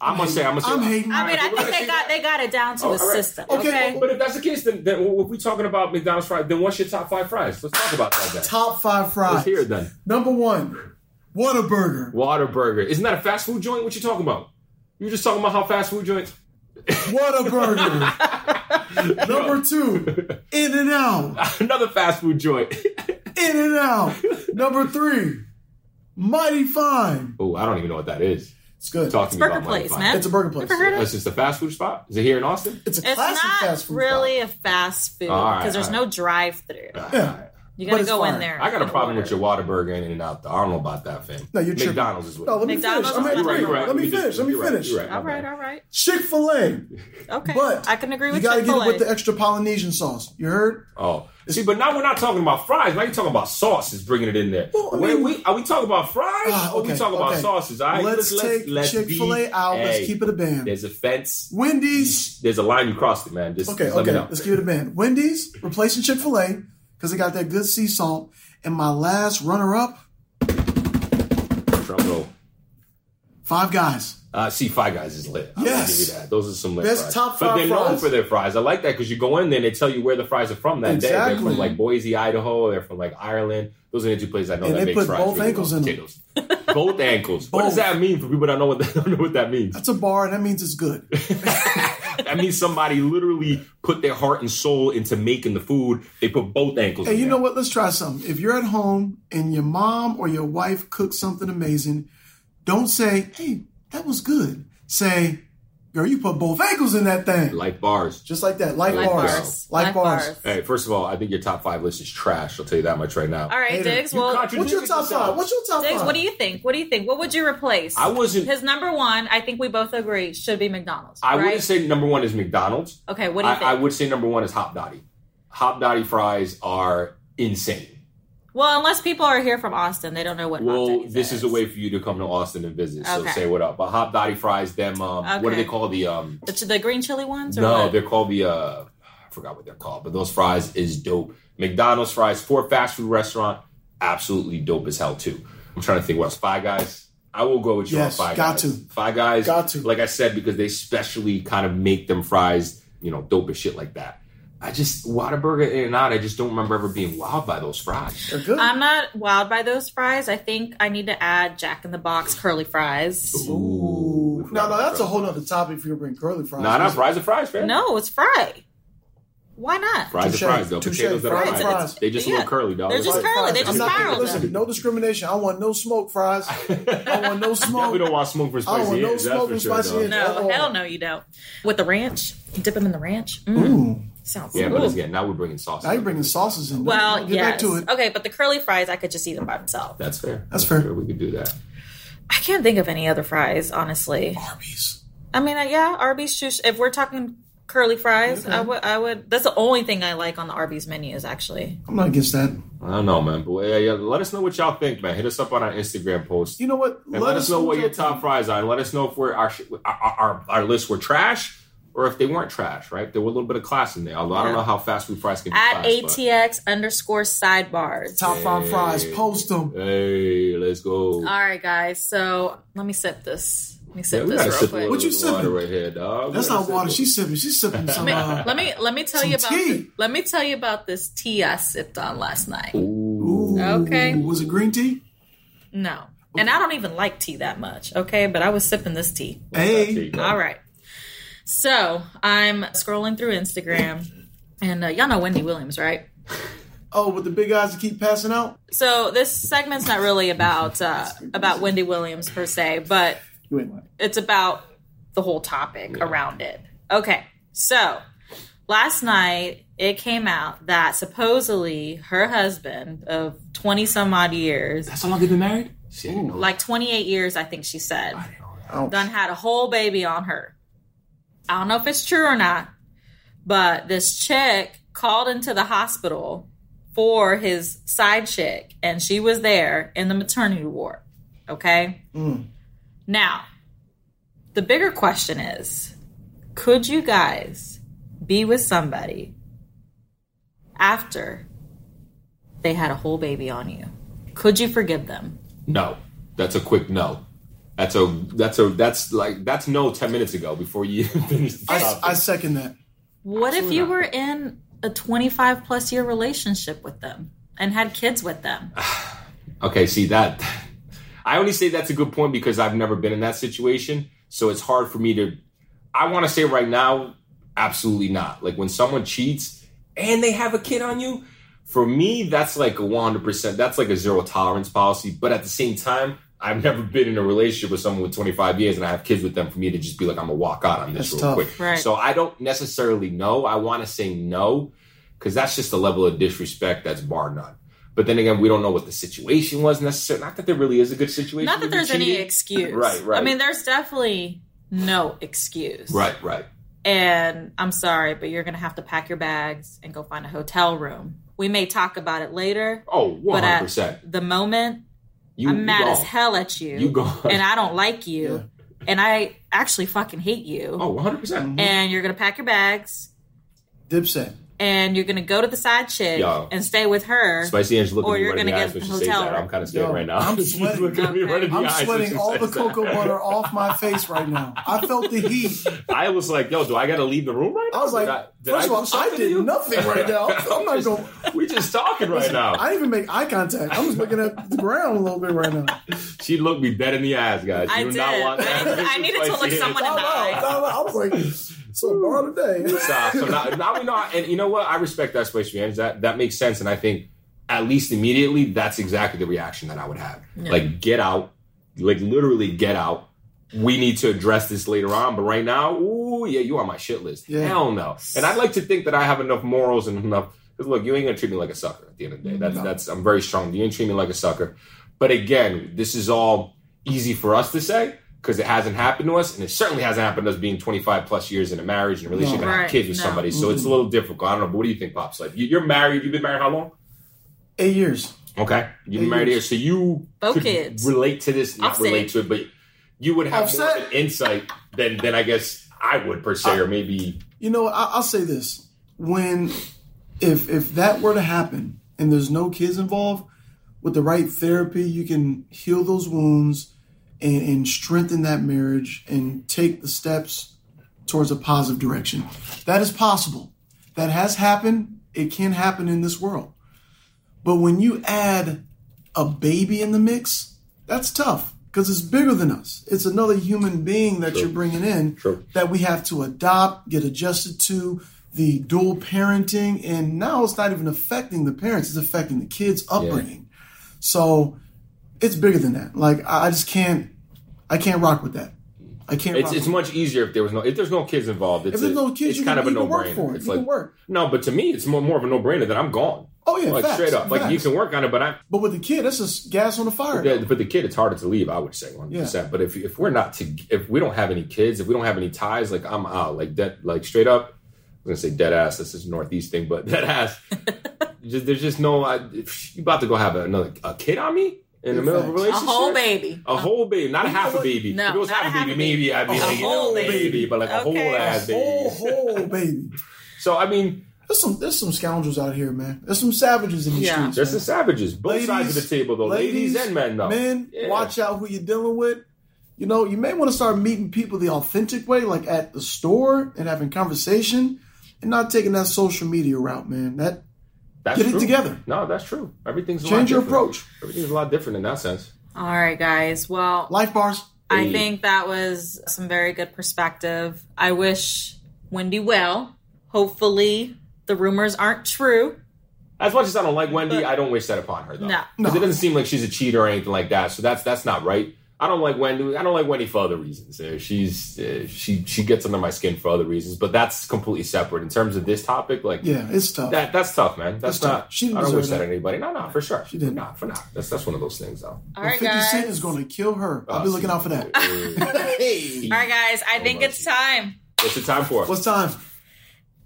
I'm gonna say, I'm gonna say, I'm hating. I mean, I think they see got they got it down to Oh, a all right. system. Okay, Okay, But if that's the case, then, then if we're talking about McDonald's fries, then what's your top five fries? Let's talk about that then. Top five fries. Let's hear it then. Number one, Whataburger. Whataburger. Isn't that a fast food joint? What you talking about? You were just talking about how fast food joints. Whataburger. [LAUGHS] Number two, In and Out. Another fast food joint. In and Out. [LAUGHS] Number three, Mighty Fine. oh, I don't even know what that is. It's good. Talk to me Burger about Mighty Place, man. It's a burger place. Ever heard of That's just a fast food spot. Is it here in Austin? It's a it's classic not fast food. really spot. a fast food All right, because there's all no drive-through. Yeah. You gotta it's go in there. I got a and problem with order. your Whataburger in and out. though. I don't know about that, fam. No, you're tripping. McDonald's is what. No, let me McDonald's finish. I'm You're right, you're right. Let me Let me finish. Let me finish. Right, all right, all right. Chick Fil A, Okay, but I can agree with you with gotta get Chick-fil-A. it with the extra Polynesian sauce. You heard? Oh, see, but now we're not talking about fries. Now you're talking about sauces, bringing it in there. Well, I Wait, mean- we, are we talking about fries Ah, or we okay, talking about sauces? All right, Let's take Chick-fil-A be- out. Let's keep it a band. There's a fence. Wendy's. There's a line you crossed it, man. Just, Okay, let me okay. know. Let's give it a band. Wendy's replacing Chick Fil A because it got that good sea salt. And my last runner up, drum Five Guys. Uh, see, Five Guys is lit. I'm gonna Yes. give you that. Those are some lit Best fries. top but they're known fries. for their fries. I like that because you go in there and they tell you where the fries are from that day. They're Exactly. from like Boise, Idaho. They're from like Ireland. Those are the two places I know And that they put fries. both really ankles well. in them. Potatoes. both ankles. What does Both. that mean for people that know what [LAUGHS] that don't know what that means? That's a bar, and that means it's good. [LAUGHS] that means somebody literally put their heart and soul into making the food. They put both ankles. Hey, in you there. know what? Let's try something. If you're at home and your mom or your wife cooks something amazing, don't say, "Hey, that was good." Say, "Girl, you put both ankles in that thing." Like bars. Just like that. Like, Light bars. bars. Light, Light bars. bars. Hey, first of all, I think your top five list is trash. I'll tell you that much right now. All right, Hater. Diggs. Well, contradicted What's your top yourself. five? What's your top Diggs, five? what do you think? What do you think? What would you replace? I wasn't. His number one, I think we both agree, should be McDonald's. I right? wouldn't say number one is McDonald's. Okay, what do you I, think? I would say number one is Hopdoddy. Hop Dottie fries are insane. Well, unless people are here from Austin, they don't know what. Well, this is a way for you to come to Austin and visit. So Okay. say what up. But Hopdoddy fries, them. Um, What do they call the? Um, The, the green chili ones? Or no, what? they're called the. Uh, I forgot what they're called, but those fries is dope. McDonald's fries for a fast food restaurant, absolutely dope as hell too. I'm trying to think what else. Five Guys. I will go with you Yes, on Five got Guys. to. Five Guys. Got to. Like I said, because they specially kind of make them fries, you know, dope as shit like that. I just Whataburger In and Out. I just don't remember ever being wowed by those fries. They're good. I'm not wowed by those fries. I think I need to add Jack in the Box curly fries. Ooh. No, no, that's a whole nother topic if you bring curly fries. Nah, not fries are fries, man. No, it's fry. Why not? Fries Touche, are fries, though. touche. Potatoes that are Fries, fries. fries. They just a Yeah. little curly, dog. They're just right. curly. They I'm just not, spiral listen, no discrimination. I want no smoke fries. [LAUGHS] I want no smoke. we don't want smoke for I spicy want no ends, smoke for and sure, spicy No, hell no, you don't. With the ranch, dip them in the ranch. Mm, Ooh. Sounds Yeah, ooh. but again, now we're bringing sauces. Now you're bringing sauces in. Well, Get yes. back to it. Okay, but the curly fries, I could just eat them by themselves. That's fair. That's fair. We could do that. I can't think of any other fries, honestly. Arby's. I mean, uh, yeah, Arby's. Shush, if we're talking curly fries, I would. I would. That's the only thing I like on the Arby's menus, actually. I'm not against that. I don't know, man. But yeah, yeah, let us know what y'all think, man. Hit us up on our Instagram post. You know what? And let, us know what your your top fries are. And let us know if we're, our, our, our, our lists were trash or if they weren't trash, right? There were a little bit of class in there. Although I don't know how fast food fries can be At class, but- ATX underscore sidebars. top five fries. Post them. Hey, let's go. All right, guys. So let me sip this. Let me sip Yeah, we this real sip quick. What you bit water sipping? right here, dog. That's not water. sip She's sipping. She's sipping some. Let me, Uh, let me let me tell you about tea. the, let me tell you about this tea I sipped on last night. Ooh. Okay. Was it green tea? No, and I don't even like tea that much. Okay, but I was sipping this tea. Hey. All right. So I'm scrolling through Instagram, and uh, y'all know Wendy Williams, right? Oh, with the big eyes that keep passing out. So this segment's not really about uh, about Wendy Williams per se, but You ain't lying. it's about the whole topic around it. Okay, so last night it came out that supposedly her husband of 20 some odd years, That's how long they've been married. Ooh, like 28 years, I think she said, Ouch. done had a whole baby on her. I don't know if it's true or not, but this chick called into the hospital for his side chick, and she was there in the maternity ward. Okay? Mm. Now, the bigger question is could you guys be with somebody after they had a whole baby on you? Could you forgive them? No, that's a quick no. That's a that's a that's like that's no ten minutes ago before you [LAUGHS] finish. The I. I second that. What if you not. were in a 25 plus year relationship with them and had kids with them? [SIGHS] okay, see that. I only say that's a good point because I've never been in that situation, so it's hard for me to. I want to say right now, absolutely not. Like when someone cheats and they have a kid on you, for me, that's like a one hundred percent. That's like a zero tolerance policy. But at the same time, I've never been in a relationship with someone with twenty five years and I have kids with them. For me to just be like, I'm gonna walk out on this That's real tough. quick. Right. So I don't necessarily know. I want to say no because that's just a level of disrespect that's bar none. But then again, we don't know what the situation was necessarily. Not that there really is a good situation. Not that to be there's any excuse. Right, right. I mean, there's definitely no excuse. Right, right. And I'm sorry, but you're going to have to pack your bags and go find a hotel room. We may talk about it later, Oh, one but hundred at percent. the moment, You, I'm you mad gone. as hell at you. You gone. [LAUGHS] And I don't like you. And I actually fucking hate you. Oh, Oh, one hundred percent. And you're going to pack your bags Dipset. And you're gonna go to the side chick Yo. and stay with her. Spicy Ange looking Or at me you're the gonna eyes get when she the says hotel that. I'm kind of scared Yo, right now. I'm [LAUGHS] sweating. looking at me right I'm eyes sweating she all says the that. cocoa butter [LAUGHS] off my face right now. I felt the heat. I was like, yo, do I got to leave the room right now? I was like, Did I, did first I of all, I to did you? nothing right now. [LAUGHS] I'm not going. we just talking right now. I didn't even make eye contact. I'm just looking at the ground a little bit right now. She looked me dead in the eyes, guys. You I did. not want that. I needed- to look someone in the out, eye. I was like, so bar today. Stop. So now, now we know, and you know what? I respect that space man. That that makes sense, and I think at least immediately, that's exactly the reaction that I would have. Like, get out, like literally get out. We need to address this later on, but right now, ooh, yeah, you are my shit list. Yeah. Hell no. And I'd like to think that I have enough morals and enough. Because look, you ain't gonna treat me like a sucker at the end of the day. That's No. that's I'm very strong. You ain't treat me like a sucker. But again, this is all easy for us to say because it hasn't happened to us, and it certainly hasn't happened to us being 25 plus years in a marriage and a relationship and have kids with No. somebody. So it's a little difficult. I don't know, but what do you think, Pops? Like you- you're married. You've been married how long? Eight years. Okay, you've been Eight married here, years. so you Both could kids. relate to this. Not Offset. relate to it, but you would have more Offset. of an insight than than I guess I would per se, or maybe You know, I, I'll say this: when, if if that were to happen and there's no kids involved, with the right therapy, you can heal those wounds and, and strengthen that marriage and take the steps towards a positive direction. That is possible. That has happened. It can happen in this world. But when you add a baby in the mix, that's tough because it's bigger than us. It's another human being that you're bringing in that we have to adopt, get adjusted to, the dual parenting, and now it's not even affecting the parents, it's affecting the kids' upbringing. So it's bigger than that. Like I I just can't I can't rock with that. I can't it's rock it's with much easier if there was no if there's no kids involved. It's If there's a- no kids, it's you kind can- of a no brainer. for it. It's You like can work. no, but to me, it's more more of a no brainer that I'm gone. Oh yeah, like facts, straight up. Like you can work on it, but I But with the kid, that's just gas on the fire. Yeah, for the kid, it's harder to leave. I would say one yeah percent. But if if we're not to, if we don't have any kids, if we don't have any ties, like I'm out, like dead, like straight up. I was gonna say dead ass. This is a northeast thing, but [LAUGHS] dead ass. [LAUGHS] just, there's just no. I, if you about to go have another a kid on me in the Yeah, middle of a facts. A whole baby. A whole baby, not a half a baby. No, if it was not half a a half baby, maybe I'd be A like, whole oh, baby, baby. but like a whole ass baby. Whole whole baby. [LAUGHS] So I mean, There's some there's some scoundrels out here, man. There's some savages in these Yeah. streets. there's man. the savages, both sides of the table, though, ladies, and men, though. Men, Yeah. watch out who you're dealing with. You know, you may want to start meeting people the authentic way, like at the store and having conversation, and not taking that social media route, man. That That's Get it together. No, that's true. Everything's a lot Change your different. approach. Everything's a lot different in that sense. All right, guys. Well, life bars. I Hey. think that was some very good perspective. I wish Wendy well. Hopefully, the rumors aren't true. As much as I don't like Wendy, But- I don't wish that upon her though. No. because No. it doesn't seem like she's a cheater or anything like that. So that's that's not right. I don't like Wendy. I don't like Wendy for other reasons. Uh, she's uh, she she gets under my skin for other reasons, but that's completely separate. In terms of this topic, like Yeah, it's tough. that that's tough, man. That's That's tough. not. She didn't I don't wish that that. on anybody. No, no, for sure. She didn't. For now. That's that's one of those things, though. All But 50 guys. Cent is going to kill her. I'll be looking out for that. hey. All right, guys. I think it's time. What's the time for? What's time?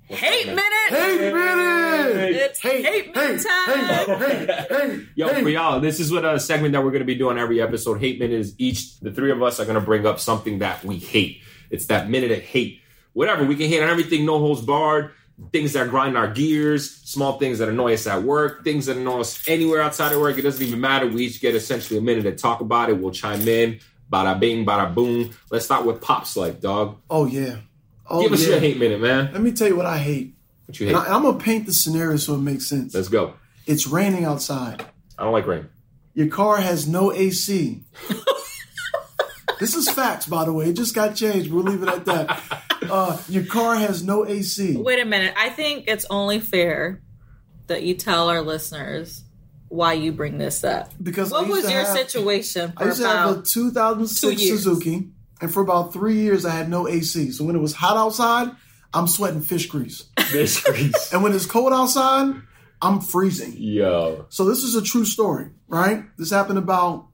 Hate minute. Hate minute! It's hate minute time. Hey, hey, hey, Yo, for y'all, this is what a segment that we're going to be doing every episode. Hate minute is each. The three of us are going to bring up something that we hate. It's that minute of hate. Whatever we can hate on everything, no holds barred. Things that grind our gears, small things that annoy us at work, things that annoy us anywhere outside of work. It doesn't even matter. We each get essentially a minute to talk about it. We'll chime in. Bada bing, bada boom. Let's start with pops, like dog. Oh, yeah. Oh, Give us yeah. your hate minute, man. Let me tell you what I hate. What you And, hate? I, am going to paint the scenario so it makes sense. Let's go. It's raining outside. I don't like rain. Your car has no AC. [LAUGHS] this is facts, by the way. It just got changed. We'll leave it at that. Uh, your car has no AC. Wait a minute. I think it's only fair that you tell our listeners why you bring this up. Because I What used was to your have- situation I for used to have a 2006 two years. Suzuki, and for about three years I had no AC. So when it was hot outside, I'm sweating fish grease, This grease. and when it's cold outside, I'm freezing. Yo. So this is a true story, right? This happened about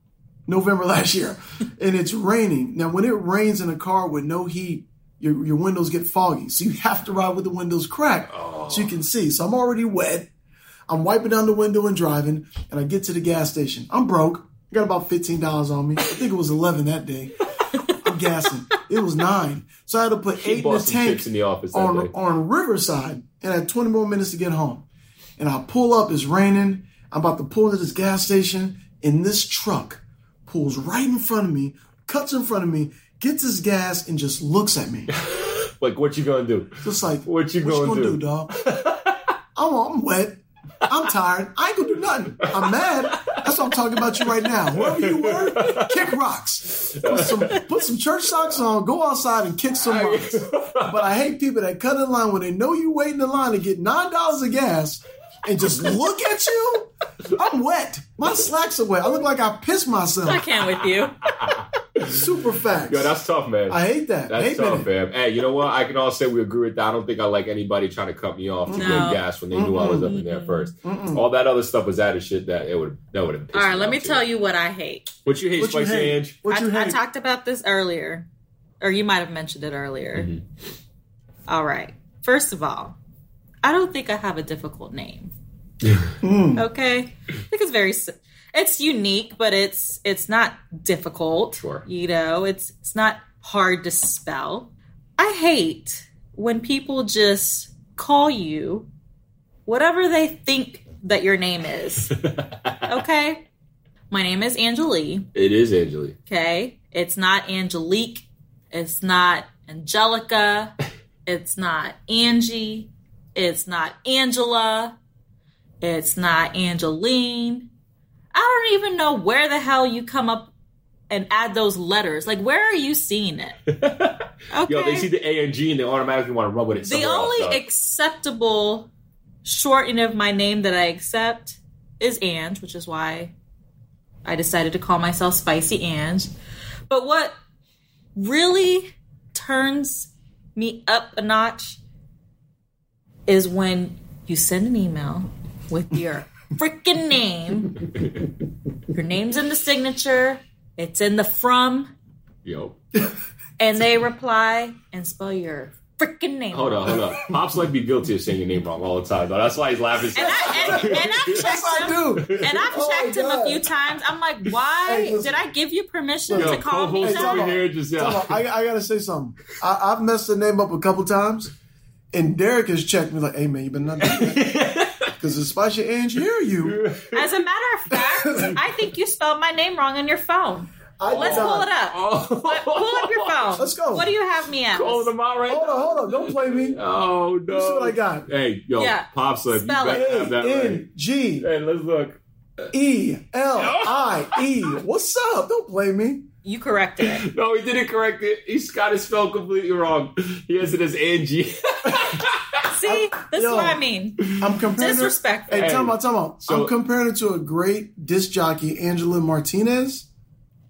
November [LAUGHS] last year, and it's raining. Now, when it rains in a car with no heat, your your windows get foggy, so you have to ride with the windows cracked so you can see. So I'm already wet. I'm wiping down the window and driving, and I get to the gas station. I'm broke. I got about fifteen dollars on me. I think it was eleven that day. Gassing. It was nine. So I had to put eight in the tank in the office on, on Riverside and I had 20 more minutes to get home. And I pull up, it's raining. I'm about to pull into this gas station, and this truck pulls right in front of me, cuts in front of me, gets his gas, and just looks at me. [LAUGHS] Like, what you gonna do? Just like, What you gonna gonna do?" do, dog? [LAUGHS] I'm, I'm wet. I'm tired. I ain't gonna do nothing. I'm mad. That's what I'm talking about you right now. Whoever you were, kick rocks. Put some, put some church socks on, go outside and kick some rocks. But I hate people that cut in line when they know you waiting in line to get nine dollars of gas and just look at you. I'm wet. My slacks are wet. I look like I pissed myself. I can't with you. [LAUGHS] Super facts. Yo, that's tough, man. I hate that. That's hate tough, minute. fam. Hey, you know what? I can all say we agree with that. I don't think I like anybody trying to cut me off to No. get gas when they knew I was up in there first. All that other stuff was added shit that it would that would have. Been. All right, let me tell you what I hate. What you hate, What you Spicy hate? Ange? What you I, I talked about this earlier, or you might have mentioned it earlier. Mm-hmm. All right. First of all, I don't think I have a difficult name. [LAUGHS] Okay, I think it's very. It's unique, but it's it's not difficult. Sure. You know, it's it's not hard to spell. I hate when people just call you whatever they think that your name is. [LAUGHS] Okay. My name is Angelique. It is Angelique. Okay. It's not Angelique. It's not Angelica. [LAUGHS] It's not Angie. It's not Angela. It's not Angeline. I don't even know where the hell you come up and add those letters. Like, where are you seeing it? Okay. [LAUGHS] Yo, they see the A and G and they automatically want to run with it. the only else, acceptable shortening of my name that I accept is Ange, which is why I decided to call myself Spicy Ange. But what really turns me up a notch is when you send an email with your [LAUGHS] freaking name. Your name's in the signature, it's in the from, Yo, and they reply and spell your freaking name. hold on, hold on. Pops Life be guilty of saying your name wrong all the time, though. That's why he's laughing. And, I, and, and I've Yes, checked I him. do. And I've Oh checked him a few times. I'm like, why Hey, did I give you permission Yo, to call me co-host Hey, that? over here just yeah. I, I gotta say something. I, I've messed the name up a couple times, and Derek has checked me like, "Hey man, you better not do that." [LAUGHS] Because the spicy Ange hear you. [LAUGHS] As a matter of fact, I think you spelled my name wrong on your phone. I Let's did pull not. it up. Oh. Let- pull up your phone. Let's go. What do you have me as? Calling them out right Hold now. on, hold on, don't play me. Oh no! see what I got. Hey, yo, Yeah. Pops Life you Spell better it. have A that right. N G Hey, let's look. E L I E. What's up? Don't play me. You corrected it. [LAUGHS] No, he didn't correct it. He's got it spelled completely wrong. He has it as Angie. [LAUGHS] See, this yo. is what I mean. I'm comparing. Disrespectful. Hey, Hey, tell me, tell me. so- I'm comparing it to a great disc jockey, Angela Martinez.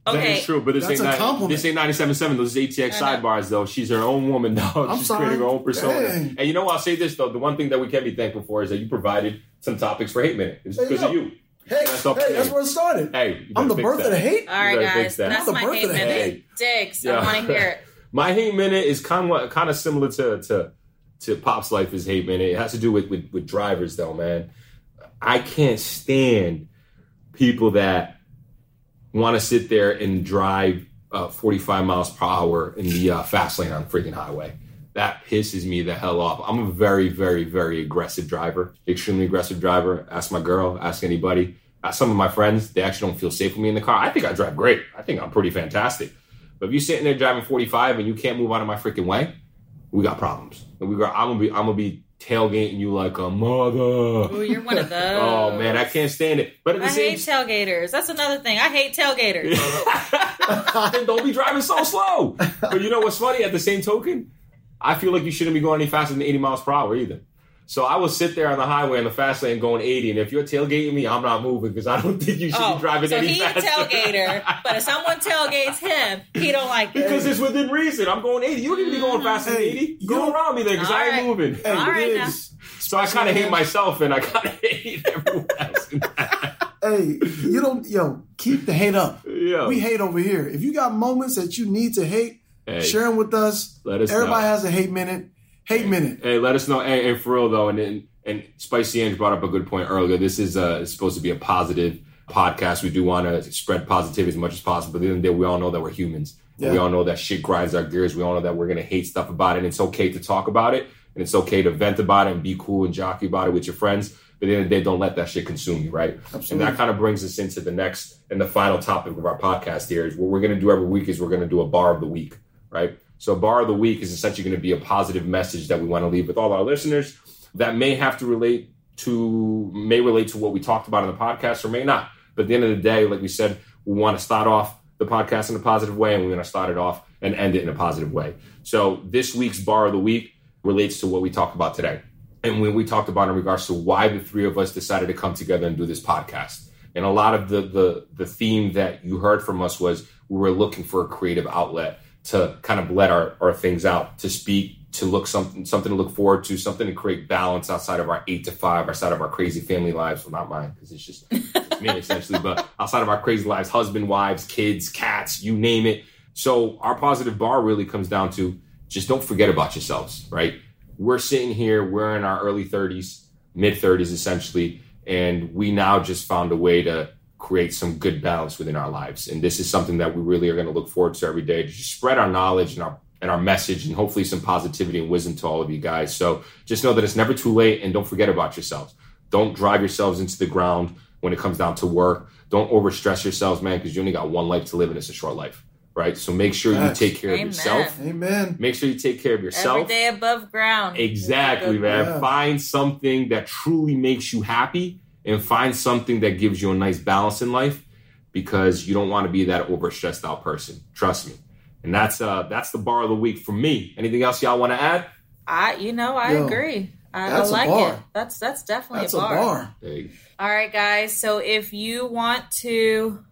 Okay. is true, but this That's ain't a ni- compliment. this ain't 97.7. Those ATX sidebars, though. She's her own woman, [LAUGHS] dog. I'm She's sorry. creating her own persona. Dang. And you know what? I'll say this though: the one thing that we can be thankful for is that you provided some topics for Hate Minute. It's There you because of you. Hey, That's up hey, that's where it started. Hey, I'm the birth that. of the hate. All right, better guys. that. That's The my birth hate of the minute. hate. Diggs, Yeah. I want to hear it. [LAUGHS] My hate minute is kind of kind of similar to to to Pops Life is hate minute. It has to do with, with with drivers though, man. I can't stand people that want to sit there and drive uh, 45 miles per hour in the uh, fast lane on freaking highway. That pisses me the hell off. I'm a very, very, very aggressive driver, extremely aggressive driver. Ask my girl, ask anybody. Ask some of my friends, they actually don't feel safe with me in the car. I think I drive great. I think I'm pretty fantastic. But if you're sitting there driving 45 and you can't move out of my freaking way, we got problems. And we got, I'm gonna be, I'm gonna be tailgating you like a mother. Ooh, you're one of [LAUGHS] those. Oh man, I can't stand it. But I same hate tailgaters. That's another thing. I hate tailgaters. [LAUGHS] don't be driving so slow. But you know what's funny? At the same token, I feel like you shouldn't be going any faster than 80 miles per hour either. So I will sit there on the highway on the fast lane going 80, and if you're tailgating me, I'm not moving because I don't think you should Oh, be driving so any he's faster. tailgater, [LAUGHS] but if someone tailgates him, he don't like it. because it's within reason. I'm going 80. You don't even be going faster than 80. you Go don't- around me then because I ain't All right. moving. Hey, All right now. So I kind of hate myself and I kind of [LAUGHS] hate everyone else. Hey, you don't, yo, keep the hate up. Yeah. We hate over here. If you got moments that you need to hate, Hey. share them with us. Let us Everybody know. has a hate minute. Hate minute. Hey, let us know. And, and for real though, and, and and Spicy Ange brought up a good point earlier. This is uh, supposed to be a positive podcast. We do want to spread positivity as much as possible. But at the end of the day, we all know that we're humans. Yeah. We all know that shit grinds our gears. We all know that we're gonna hate stuff about it. And it's okay to talk about it, and it's okay to vent about it and be cool and jockey about it with your friends. But at the end of the day, don't let that shit consume you, right? Absolutely. And that kind of brings us into the next and the final topic of our podcast here is what we're gonna do every week is we're gonna do a bar of the week, right? So bar of the week is essentially going to be a positive message that we want to leave with all our listeners that may have to relate to may relate to what we talked about in the podcast or may not. But at the end of the day, like we said, we want to start off the podcast in a positive way and we want to start it off and end it in a positive way. So this week's bar of the week relates to what we talked about today. And when we talked about in regards to why the three of us decided to come together and do this podcast. And a lot of the the the theme that you heard from us was we were looking for a creative outlet to kind of let our, our things out, to speak, to look something something to look forward to, something to create balance outside of our eight to five, outside of our crazy family lives. Well, not mine, because it's just it's me [LAUGHS] essentially, but outside of our crazy lives, husband, wives, kids, cats, you name it. So our positive bar really comes down to just don't forget about yourselves, right? We're sitting here, we're in our early 30s, mid 30s essentially, and we now just found a way to create some good balance within our lives. And this is something that we really are going to look forward to every day to just spread our knowledge and our and our message and hopefully some positivity and wisdom to all of you guys. So just know that it's never too late and don't forget about yourselves. Don't drive yourselves into the ground when it comes down to work. Don't overstress yourselves, man, because you only got one life to live and it's a short life. Right. So make sure Facts. you take care Amen. of yourself. Amen. Make sure you take care of yourself. Every day above ground. Exactly, man. Yeah. Find something that truly makes you happy and find something that gives you a nice balance in life because you don't want to be that overstressed out person. Trust me. And that's uh that's the bar of the week for me. Anything else y'all want to add? I, you know, I Yo, agree. I, I that's a like bar. it. That's that's definitely That's a a bar. bar. Hey, All right, guys. So if you want to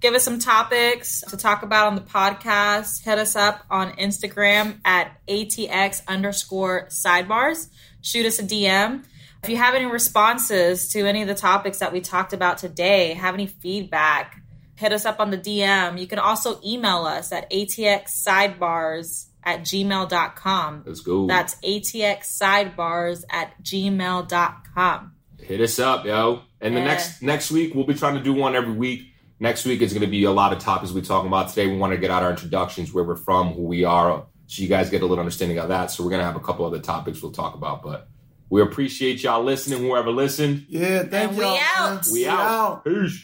give us some topics to talk about on the podcast, hit us up on Instagram at ATX underscore sidebars. Shoot us a DM. If you have any responses to any of the topics that we talked about today, have any feedback, hit us up on the DM. You can also email us at atxsidebars at gmail.com. let's go. That's atxsidebars at gmail.com. Hit us up, yo. And the next next week we'll be trying to do one every week. Next week is going to be a lot of topics we're talking about today. We want to get out our introductions, where we're from, who we are, so you guys get a little understanding of that. So we're going to have a couple other topics we'll talk about, but we appreciate y'all listening. Whoever listened, Yeah, thank And we y'all. out. man. we out. Peace.